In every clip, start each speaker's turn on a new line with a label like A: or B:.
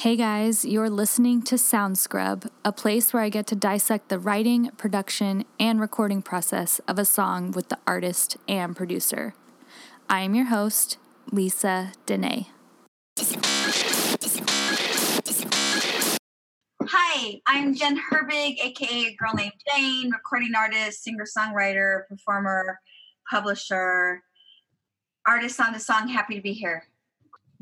A: Hey guys, you're listening to Sound Scrub, a place where I get to dissect the writing, production, and recording process of a song with the artist and producer. I am your host, Lisa Dene.
B: Hi, I'm Jen Herbig, aka Girl Named Jane, recording artist, singer songwriter, performer, publisher, artist on the song Happy to Be Here.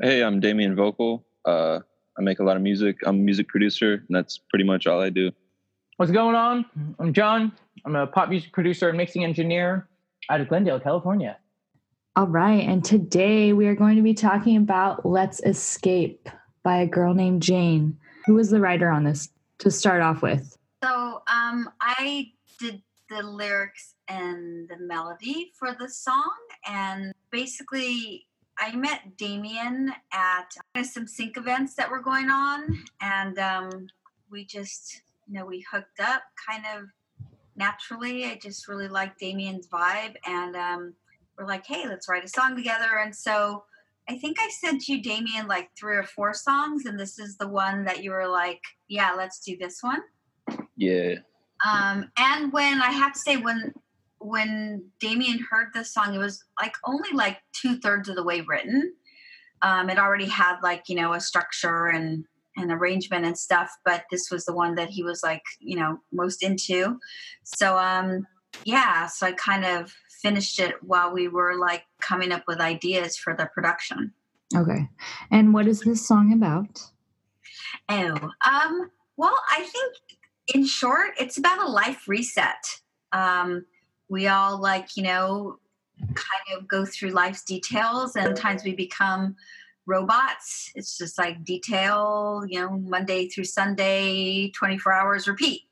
C: Hey, I'm Damien Vocal. Uh, I make a lot of music. I'm a music producer, and that's pretty much all I do.
D: What's going on? I'm John. I'm a pop music producer and mixing engineer out of Glendale, California.
E: All right. And today we are going to be talking about Let's Escape by a girl named Jane. Who was the writer on this to start off with?
B: So um, I did the lyrics and the melody for the song. And basically, I met Damien at some sync events that were going on. And um, we just, you know, we hooked up kind of naturally. I just really liked Damien's vibe. And um, we're like, hey, let's write a song together. And so I think I sent you, Damien, like three or four songs. And this is the one that you were like, yeah, let's do this one.
C: Yeah.
B: Um, and when I have to say, when when Damien heard this song, it was like only like two thirds of the way written. Um, it already had like you know a structure and an arrangement and stuff, but this was the one that he was like you know most into. So um, yeah, so I kind of finished it while we were like coming up with ideas for the production.
E: Okay, and what is this song about?
B: Oh, um, well, I think in short, it's about a life reset. Um, we all like you know kind of go through life's details. And sometimes we become robots. It's just like detail you know monday through sunday 24 hours repeat.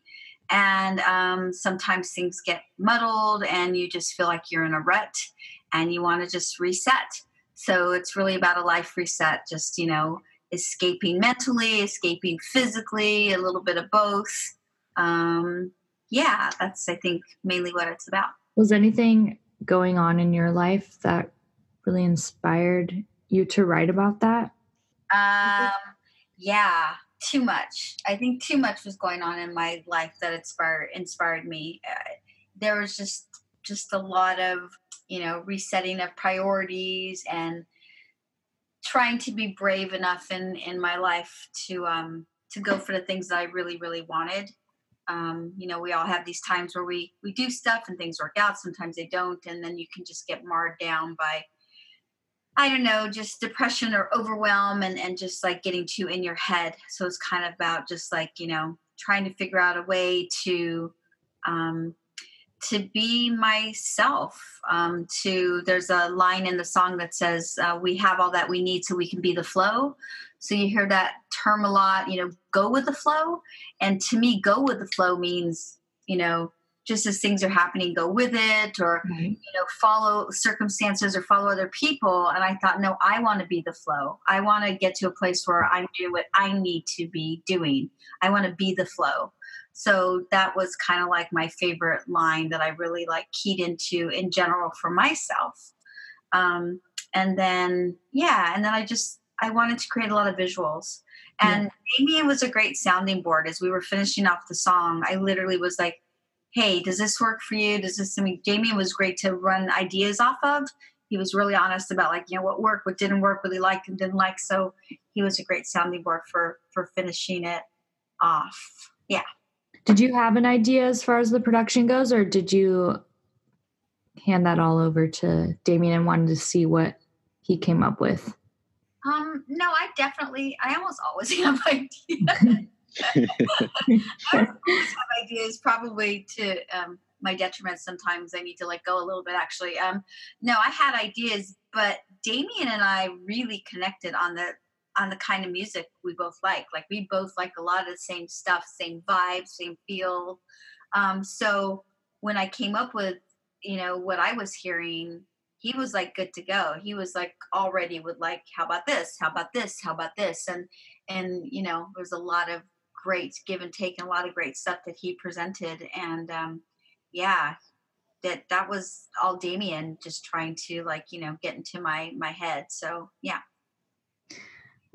B: And um, sometimes things get muddled and you just feel like you're in a rut and you want to just reset. So it's really about a life reset just you know escaping mentally escaping physically a little bit of both. Um, yeah, that's I think mainly what it's about.
E: Was anything going on in your life that really inspired you to write about that?
B: Um, yeah, too much. I think too much was going on in my life that inspired inspired me. Uh, there was just just a lot of you know resetting of priorities and trying to be brave enough in in my life to um to go for the things that I really really wanted um, you know we all have these times where we we do stuff and things work out sometimes they don't and then you can just get marred down by i don't know just depression or overwhelm and and just like getting too in your head. So it's kind of about just like you know trying to figure out a way to um, to be myself um, to there's a line in the song that says uh, we have all that we need so we can be the flow so you hear that term a lot, you know, go with the flow. And to me, go with the flow means, you know, just as things are happening, go with it or, mm-hmm. you know, follow circumstances or follow other people. And I thought, no, I want to be the flow. I want to get to a place where I'm doing what I need to be doing. I want to be the flow. So that was kind of like my favorite line that I really like keyed into in general for myself. Um, and then, yeah, and then I just, I wanted to create a lot of visuals. And yeah. Damien was a great sounding board as we were finishing off the song. I literally was like, hey, does this work for you? Does this, I mean, Damien was great to run ideas off of. He was really honest about like, you know, what worked, what didn't work, what he liked and didn't like. So he was a great sounding board for, for finishing it off. Yeah.
E: Did you have an idea as far as the production goes, or did you hand that all over to Damien and wanted to see what he came up with?
B: Um, no, I definitely, I almost always have ideas. I always have ideas, probably to um, my detriment. Sometimes I need to let go a little bit. Actually, um, no, I had ideas, but Damien and I really connected on the on the kind of music we both like. Like we both like a lot of the same stuff, same vibe, same feel. Um, so when I came up with, you know, what I was hearing he was like good to go. He was like already with like, how about this? How about this? How about this? And and you know, there's a lot of great give and take and a lot of great stuff that he presented. And um, yeah, that that was all Damien just trying to like you know get into my my head. So yeah.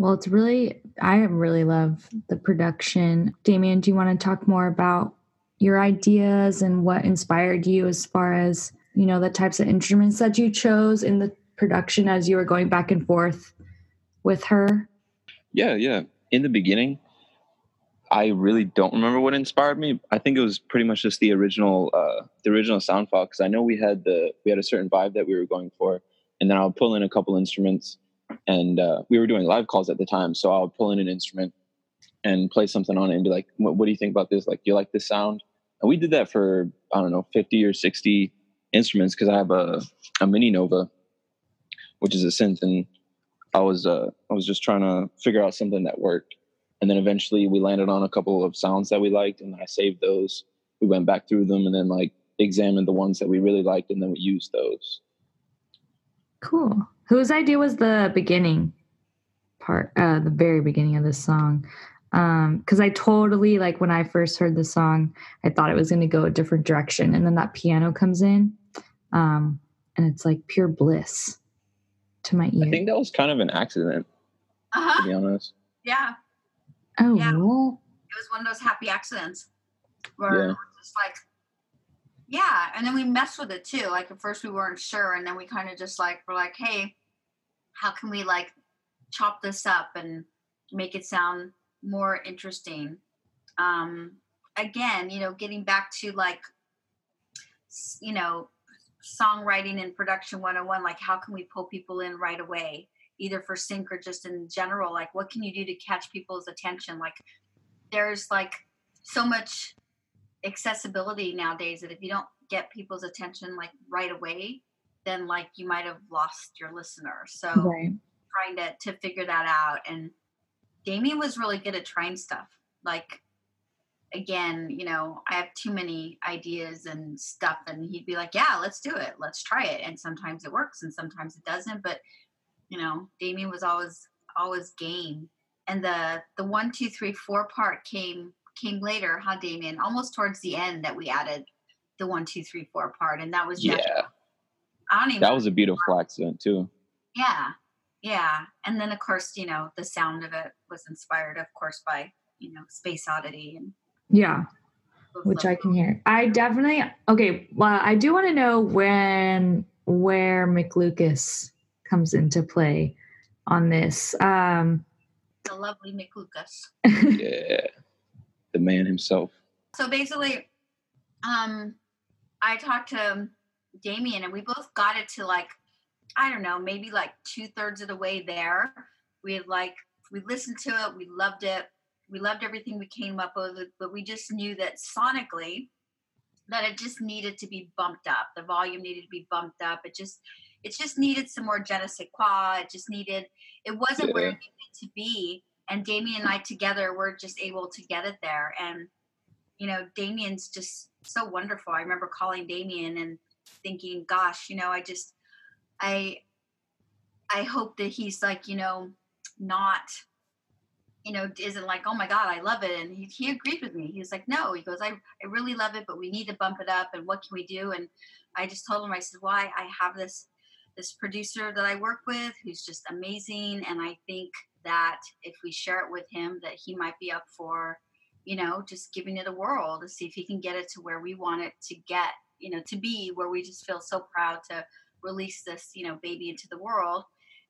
E: Well, it's really, I really love the production. Damien, do you want to talk more about your ideas and what inspired you as far as, you know, the types of instruments that you chose in the production as you were going back and forth with her?
C: Yeah, yeah. In the beginning, I really don't remember what inspired me. I think it was pretty much just the original, uh, the original sound file because I know we had the we had a certain vibe that we were going for, and then I'll pull in a couple instruments and uh, we were doing live calls at the time so i would pull in an instrument and play something on it and be like what, what do you think about this? Like do you like this sound? And we did that for i don't know 50 or 60 instruments because i have a, a MiniNova which is a synth and i was uh i was just trying to figure out something that worked. And then eventually we landed on a couple of sounds that we liked and i saved those. We went back through them and then like examined the ones that we really liked and then we used those
E: Cool. Whose idea was the beginning part, uh, the very beginning of this song? Um, because I totally like when I first heard the song, I thought it was going to go a different direction, and then that piano comes in, um, and it's like pure bliss to my ear.
C: I think that was kind of an accident,
B: Uh
C: to be honest.
B: Yeah.
E: oh,
B: yeah.
E: what?
B: It was one of those happy accidents where
C: Yeah.
B: it was just like, yeah. And then we messed with it too. Like at first we weren't sure, and then we kind of just like were like, hey, how can we like chop this up and make it sound more interesting? Um, again, you know, getting back to like, you know, songwriting and production 101, like how can we pull people in right away? either for sync or just in general like what can you do to catch people's attention like there's like so much accessibility nowadays that if you don't get people's attention like right away then like you might have lost your listener. So
E: Right.
B: trying to to figure that out. And damien was really good at trying stuff. Like again you know i have too many ideas and stuff and he'd be like yeah let's do it. Let's try it. And sometimes it works and sometimes it doesn't but you know damien was always always game. And the the one two three four part came came later huh damien almost towards the end that we added the one two three four part and that was
C: Yeah,
B: natural. i don't even
C: that was a beautiful accident too.
B: yeah yeah and then of course you know the sound of it was inspired of course by you know space oddity and
E: Yeah, which I can hear. I definitely okay. Well, I do want to know when where McLucas comes into play on this. Um,
B: the lovely McLucas.
C: Yeah, the man himself.
B: so basically um i talked to damien and we both got it to like i don't know maybe like two-thirds of the way there. We had like we listened to it we loved it we loved everything we came up with but we just knew that sonically that it just needed to be bumped up. The volume needed to be bumped up. It just it just needed some more je ne sais quoi it just needed it wasn't where it needed to be and damien and i together were just able to get it there and you know, Damien's just so wonderful. I remember calling Damien and thinking, gosh, you know, I just I I hope that he's like, you know, not you know, isn't like, oh my God, I love it. And he, he agreed with me. He was like, no, he goes, I, I really love it, but we need to bump it up. And what can we do? And I just told him, I said, why I have this, this producer that I work with who's just amazing. And I think that if we share it with him, that he might be up for, you know, just giving it a whirl to see if he can get it to where we want it to get, you know, to be where we just feel so proud to release this, you know, baby into the world.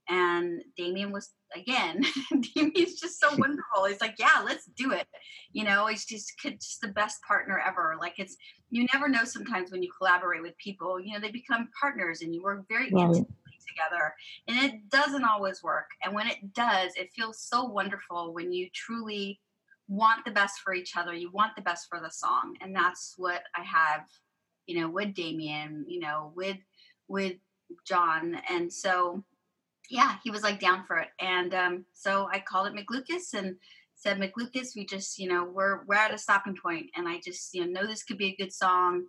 B: And Damien was again, Damien's just so wonderful. He's like, yeah, let's do it. You know, he's just just the best partner ever. Like it's you never know sometimes when you collaborate with people, you know, they become partners and you work very
E: Right.
B: intimately together. And it doesn't always work. And when it does, it feels so wonderful when you truly want the best for each other. You want the best for the song. And that's what I have, you know, with Damien, you know, with with John. And so yeah, he was like down for it. And um, so I called it McLucas and said, McLucas, we just, you know, we're we're at a stopping point and I just, you know, know this could be a good song.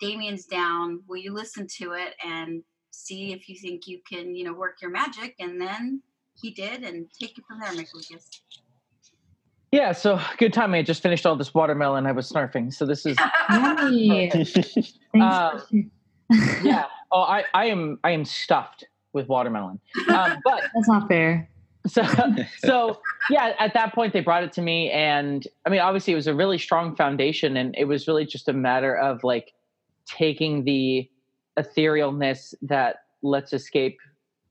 B: Damien's down. Will you listen to it and see if you think you can, you know, work your magic? And then he did and take it from there, McLucas.
D: Yeah, so good time. I just finished all this watermelon I was snarfing. So this is
E: Yummy. Thanks.
D: Um, yeah. Oh, I, I am I am stuffed with watermelon. Um, but
E: That's not fair.
D: so so yeah at that point they brought it to me and i mean obviously it was a really strong foundation and it was really just a matter of like taking the etherealness that let's escape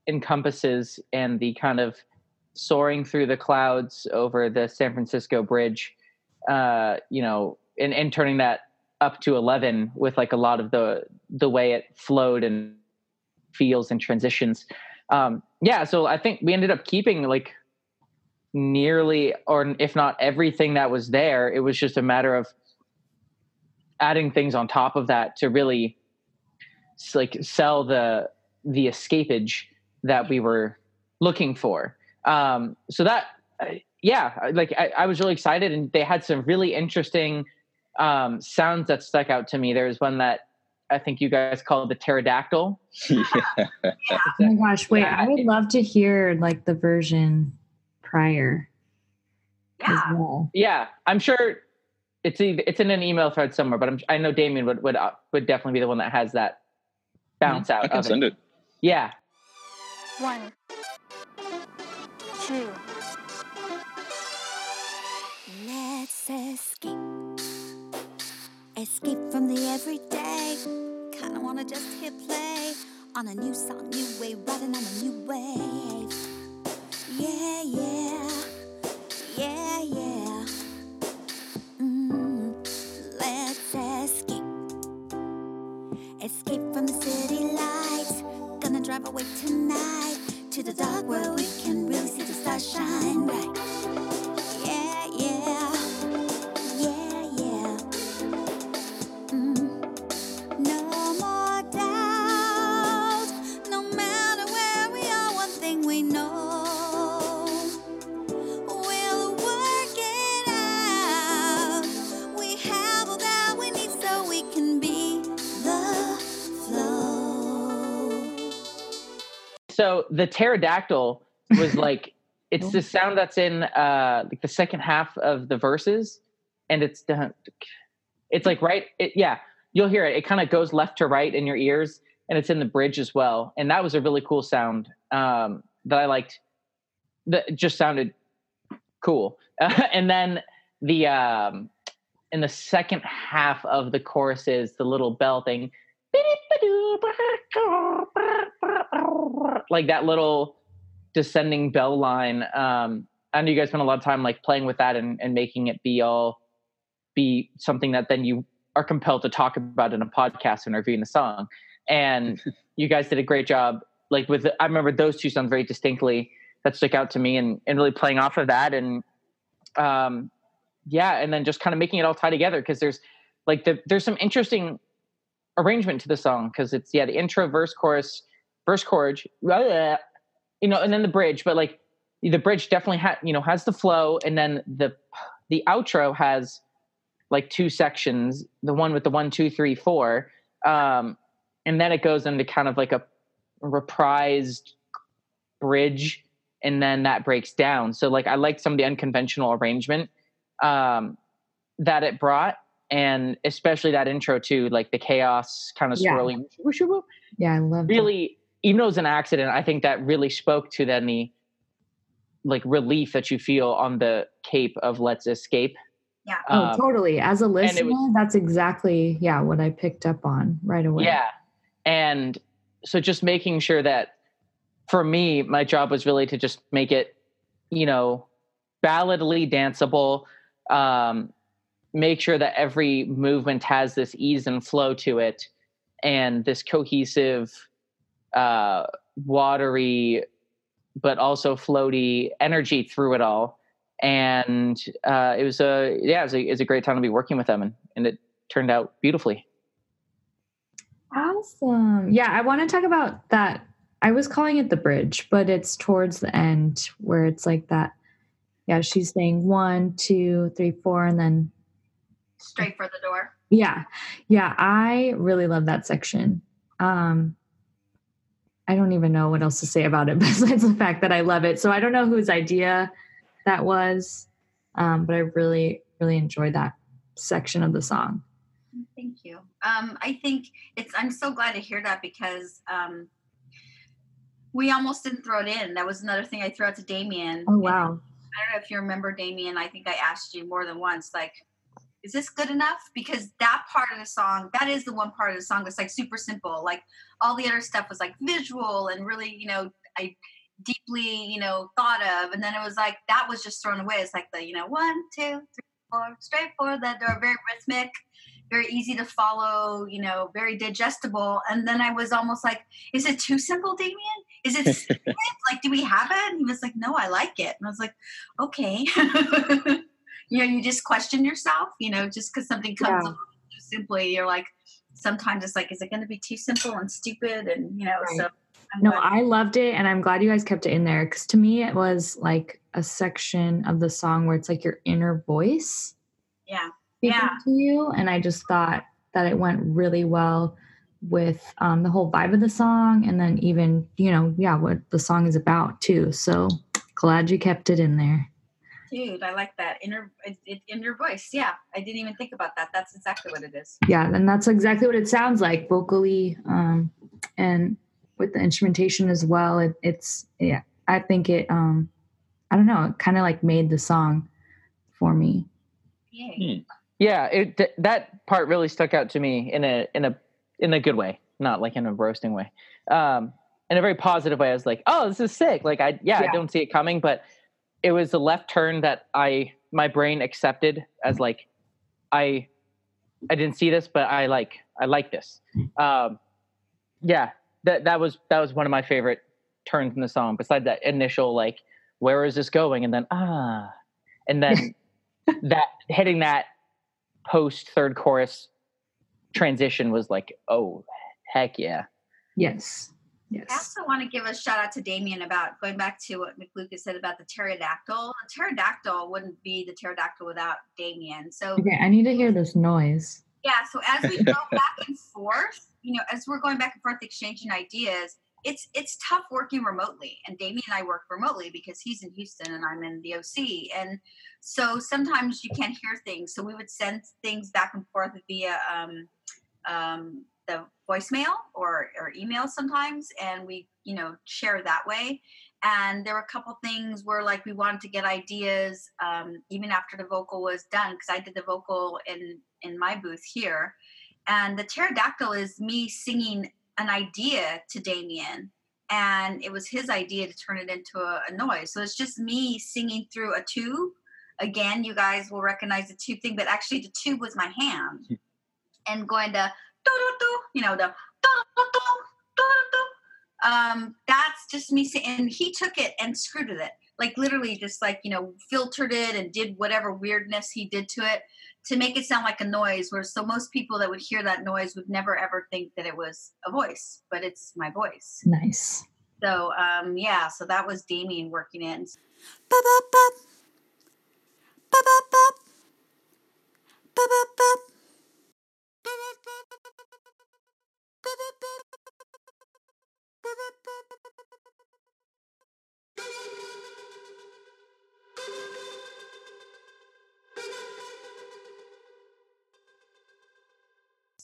D: encompasses and the kind of soaring through the clouds over the san francisco bridge uh you know and, and turning that up to 11 with like a lot of the the way it flowed and feels and transitions. Um yeah so i think we ended up keeping like nearly or if not everything that was there it was just a matter of adding things on top of that to really like sell the the escapage that we were looking for. Um so that uh, yeah like I, I was really excited and they had some really interesting um sounds that stuck out to me. There was one that I think you guys call it the pterodactyl.
C: yeah.
E: Oh my gosh, wait,
D: Yeah,
E: I would love to hear like the version prior as
B: Yeah.
E: well.
D: Yeah, I'm sure it's it's in an email thread somewhere, but I'm, I know Damien would would uh, would definitely be the one that has that bounce out
C: I can
D: of
C: send
D: it.
C: it.
D: Yeah,
F: One, two.
G: Let's escape. Escape from the everyday. Kinda wanna just hit play on a new song, new way, riding on a new wave. Yeah, yeah. Yeah, yeah. Mm, let's escape. Escape from the city lights. Gonna drive away tonight to the dark where we can really see the stars shine bright. The
D: pterodactyl was like it's the sound that's in uh like the second half of the verses and it's it's like right it, yeah you'll hear it. It kind of goes left to right in your ears and it's in the bridge as well and that was a really cool sound um that i liked that just sounded cool. And then the um in the second half of the choruses the little bell thing like that little descending bell line. Um, I know you guys spent a lot of time like playing with that and, and making it be all be something that then you are compelled to talk about in a podcast when reviewing the song. And you guys did a great job. Like with, I remember those two sounds very distinctly that stuck out to me and, and really playing off of that. And um, yeah, and then just kind of making it all tie together because there's like the, there's some interesting arrangement to the song because it's yeah the intro verse chorus verse chorus blah, blah, you know and then the bridge but like the bridge definitely had you know has the flow and then the the outro has like two sections the one with the one two three four um and then it goes into kind of like a reprised bridge and then that breaks down. So like i like some of the unconventional arrangement um that it brought and especially that intro too like the chaos kind of swirling. Whoosh, whoosh, whoosh,
E: Yeah, I love that.
D: really even though it was an accident i think that really spoke to then the like relief that you feel on the cape of let's escape
B: Yeah.
E: Oh,
D: Um,
E: totally. As a listener,
D: was-
E: that's exactly yeah what I picked up on right away.
D: yeah and so just making sure that for me my job was really to just make it you know balladly danceable um make sure that every movement has this ease and flow to it and this cohesive uh watery but also floaty energy through it all and uh it was a yeah it was a, it was a great time to be working with them and, and it turned out beautifully
E: Awesome. Yeah, I want to talk about that. I was calling it the bridge, but it's towards the end where it's like that. Yeah, she's saying one, two, three, four, and then
B: Straight for the door.
E: yeah, yeah. I really love that section. Um, I don't even know what else to say about it besides the fact that I love it. So I don't know whose idea that was, um, but I really, really enjoyed that section of the song.
B: Thank you. Um, I think it's. I'm so glad to hear that because um, we almost didn't throw it in. That was another thing I threw out to Damien.
E: Oh
B: And
E: wow.
B: I don't know if you remember Damien. I think I asked you more than once, like, is this good enough? Because that part of the song, that is the one part of the song that's like super simple. Like all the other stuff was like visual and really, you know, I deeply, you know, thought of. And then it was like that was just thrown away. It's like the, you know, one, two, three, four, straight for that door, very rhythmic, very easy to follow, you know, very digestible. And then I was almost like, is it too simple, Damien? Is it like, do we have it? And he was like, no, I like it. And I was like, okay. you know, you just question yourself, you know, just because something comes
E: Yeah.
B: too simply, you're like, sometimes it's like, is it going to be too simple and stupid? And, you know,
E: Right.
B: so. I'm
E: No,
B: glad-
E: I loved it, and I'm glad you guys kept it in there because to me, it was like a section of the song where it's like your inner voice
B: yeah. Yeah.
E: to you, and I just thought that it went really well with um, the whole vibe of the song, and then even you know, yeah, what the song is about too. So glad you kept it in there.
B: Dude, I like that inner it, it, inner voice. Yeah, I didn't even think about that. That's exactly what it is.
E: Yeah, and that's exactly what it sounds like vocally, um, and with the instrumentation as well. It, it's yeah, I think it. Um, I don't know. It kind of like made the song for me.
B: Yay.
D: Yeah, it th- that part really stuck out to me in a in a in a good way, not like in a roasting way. Um, in a very positive way. I was like, "Oh, this is sick!" Like, I yeah,
E: Yeah.
D: I don't see it coming, but it was a left turn that I my brain accepted as like I I didn't see this, but I like I like this. Um, yeah, that that was that was one of my favorite turns in the song. Besides that initial like, where is this going, and then ah, and then that hitting that post third chorus transition was like, oh heck yeah.
E: Yes.
B: I also want to give a shout out to Damien about going back to what McLucas said about the pterodactyl. The pterodactyl wouldn't be the pterodactyl without Damien. So
E: Okay, I need to hear this noise.
B: yeah, so as we go back and forth, you know, as we're going back and forth exchanging ideas, it's it's tough working remotely. And Damien and I work remotely because he's in Houston and I'm in the OC. And so sometimes you can't hear things. So we would send things back and forth via um, um, the voicemail or, or email sometimes and we you know share that way. And there were a couple things where like we wanted to get ideas um, even after the vocal was done because i did the vocal in in my booth here. And the pterodactyl is me singing an idea to damien and it was his idea to turn it into a, a noise. So it's just me singing through a tube. Again you guys will recognize the tube thing but actually the tube was my hand. And going to you know the um that's just me saying and he took it and screwed with it like literally just like you know filtered it and did whatever weirdness he did to it to make it sound like a noise where so most people that would hear that noise would never ever think that it was a voice but it's my voice
E: Nice.
B: so um yeah so that was damien working in. and
G: Ba-ba-bop. Ba-ba-bop.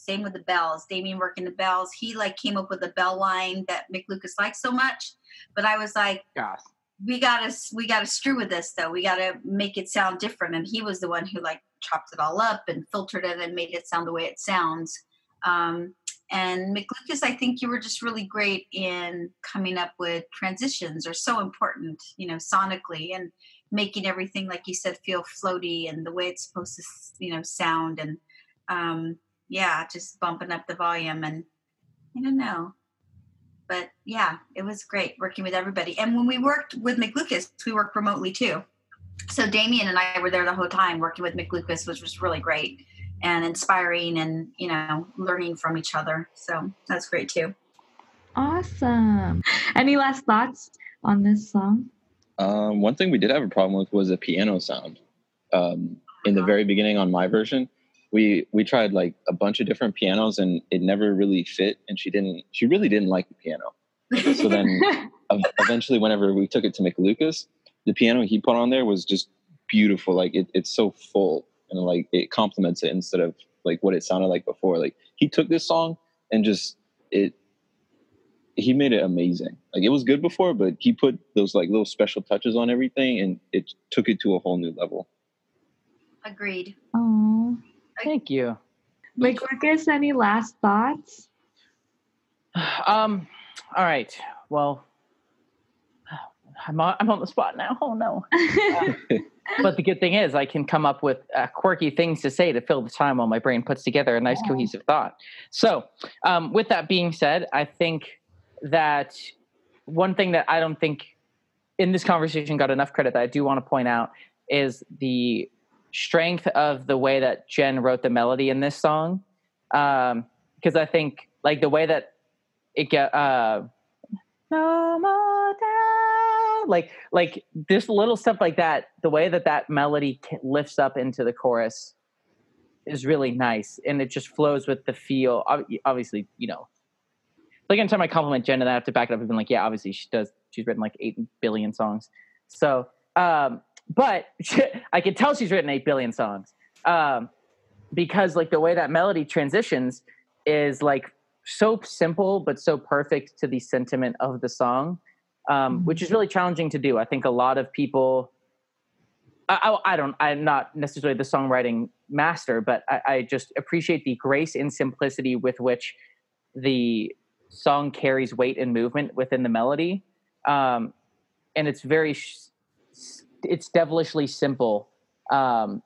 B: Same with the bells. Damien working the bells. He like came up with the bell line that Mick Lucas likes so much. But I was like,
D: Gosh.
B: we gotta we gotta screw with this though. We gotta make it sound different. And he was the one who like chopped it all up and filtered it and made it sound the way it sounds. Um, and Mick Lucas, I think you were just really great in coming up with transitions are so important, you know, sonically and making everything like you said feel floaty and the way it's supposed to, you know, sound and um, yeah, just bumping up the volume and I don't know. But yeah, it was great working with everybody. And when we worked with McLucas, we worked remotely too. So Damien and I were there the whole time working with McLucas, which was really great and inspiring and, you know, learning from each other. So that's great too.
E: Awesome. Any last thoughts on this song?
C: Um, one thing we did have a problem with was a piano sound. Um, in the very beginning on my version, we we tried like a bunch of different pianos and it never really fit. And she didn't. She really didn't like the piano. So then, eventually, whenever we took it to McLucas, the piano he put on there was just beautiful. Like it, it's so full and like it complements it instead of like what it sounded like before. Like he took this song and just it he made it amazing. Like it was good before, but he put those like little special touches on everything, and it took it to a whole new level.
B: Agreed.
E: Oh,
D: Thank you.
E: like Lucas, any last thoughts?
D: Um, all right. Well, I'm on, I'm on the spot now. Oh no. but the good thing is, I can come up with uh, quirky things to say to fill the time while my brain puts together a nice cohesive thought. So, um, with that being said, I think that one thing that I don't think in this conversation got enough credit that I do want to point out is the strength of the way that Jen wrote the melody in this song. Because I think like the way that it get uh, no doubt, like like this little stuff like that, the way that that melody lifts up into the chorus is really nice, and it just flows with the feel. Obviously, you know, like anytime I compliment Jen, and I have to back it up. I've been like, yeah, obviously she does. She's written like eight billion songs, so. Um, but I can tell she's written eight billion songs um, because like the way that melody transitions is like so simple but so perfect to the sentiment of the song, um, which is really challenging to do. I think a lot of people. I, I, I don't. I'm not necessarily the songwriting master, but I, I just appreciate the grace and simplicity with which the song carries weight and movement within the melody, um, and it's very. It's devilishly simple, um,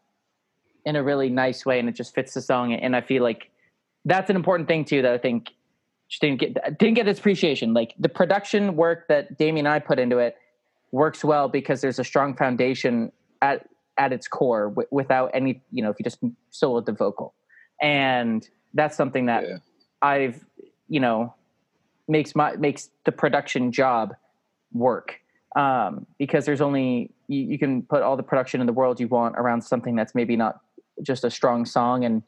D: in a really nice way, and it just fits the song. And I feel like that's an important thing too that I think just didn't get didn't get its appreciation. Like the production work that Damien and I put into it works well because there's a strong foundation at at its core w- without any you know if you just solo the vocal, and that's something that
C: Yeah.
D: I've you know makes my makes the production job work um, because there's only you, you can put all the production in the world you want around something that's maybe not just a strong song and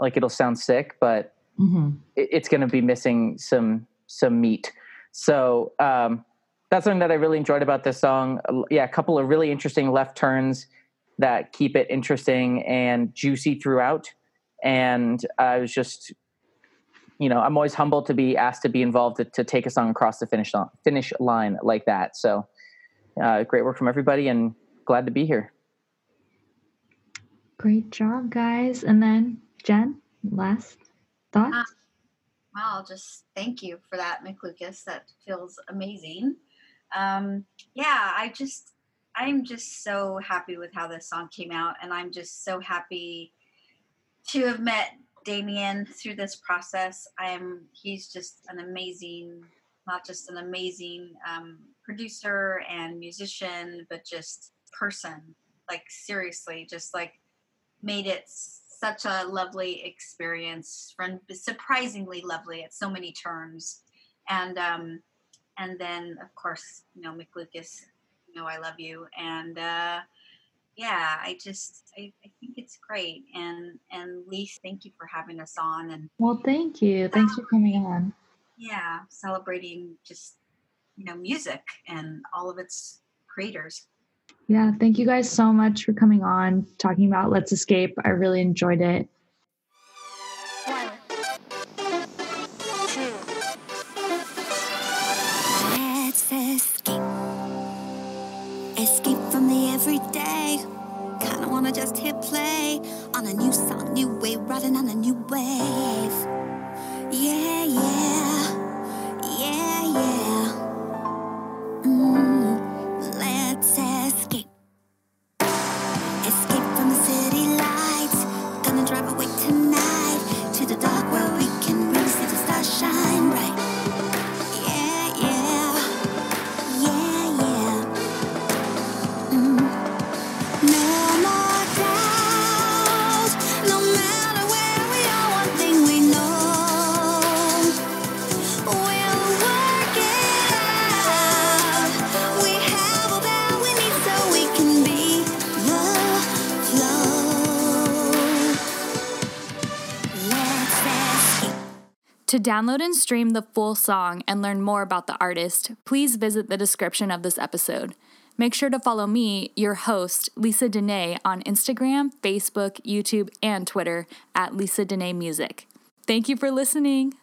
D: like it'll sound sick, but
E: hmm
D: it, it's going to be missing some some meat. So um, that's something that I really enjoyed about this song. Yeah, a couple of really interesting left turns that keep it interesting and juicy throughout. And I was just, you know, I'm always humbled to be asked to be involved to, to take a song across the finish line, finish line like that. So uh, great work from everybody, and glad to be here.
E: Great job, guys. And then Jen, last thoughts?
B: Uh, Well, just thank you for that, McLucas. That feels amazing. Um, yeah, I just, I'm just so happy with how this song came out, and I'm just so happy to have met Damien through this process. I am, he's just an amazing, not just an amazing um, producer and musician, but just person. Like seriously, just like made it such a lovely experience, fun- surprisingly lovely at so many turns. And um, and then of course, you know, McLucas, you know, I love you. And uh, yeah, I just I, I think it's great. And and Lise, thank you for having us on and
E: Well, thank you. Thanks for coming on.
B: yeah, celebrating just you know music and all of its creators.
E: Yeah, thank you guys so much for coming on, talking about Let's Escape. I really enjoyed it.
G: Let's escape. Escape from the everyday. Kinda wanna just hit play on a new song, new way, riding on a new wave. To
A: download and stream the full song and learn more about the artist, please visit the description of this episode. Make sure to follow me, your host, Lisa Dene, on Instagram, Facebook, YouTube, and Twitter at Lisa Dene Music. Thank you for listening.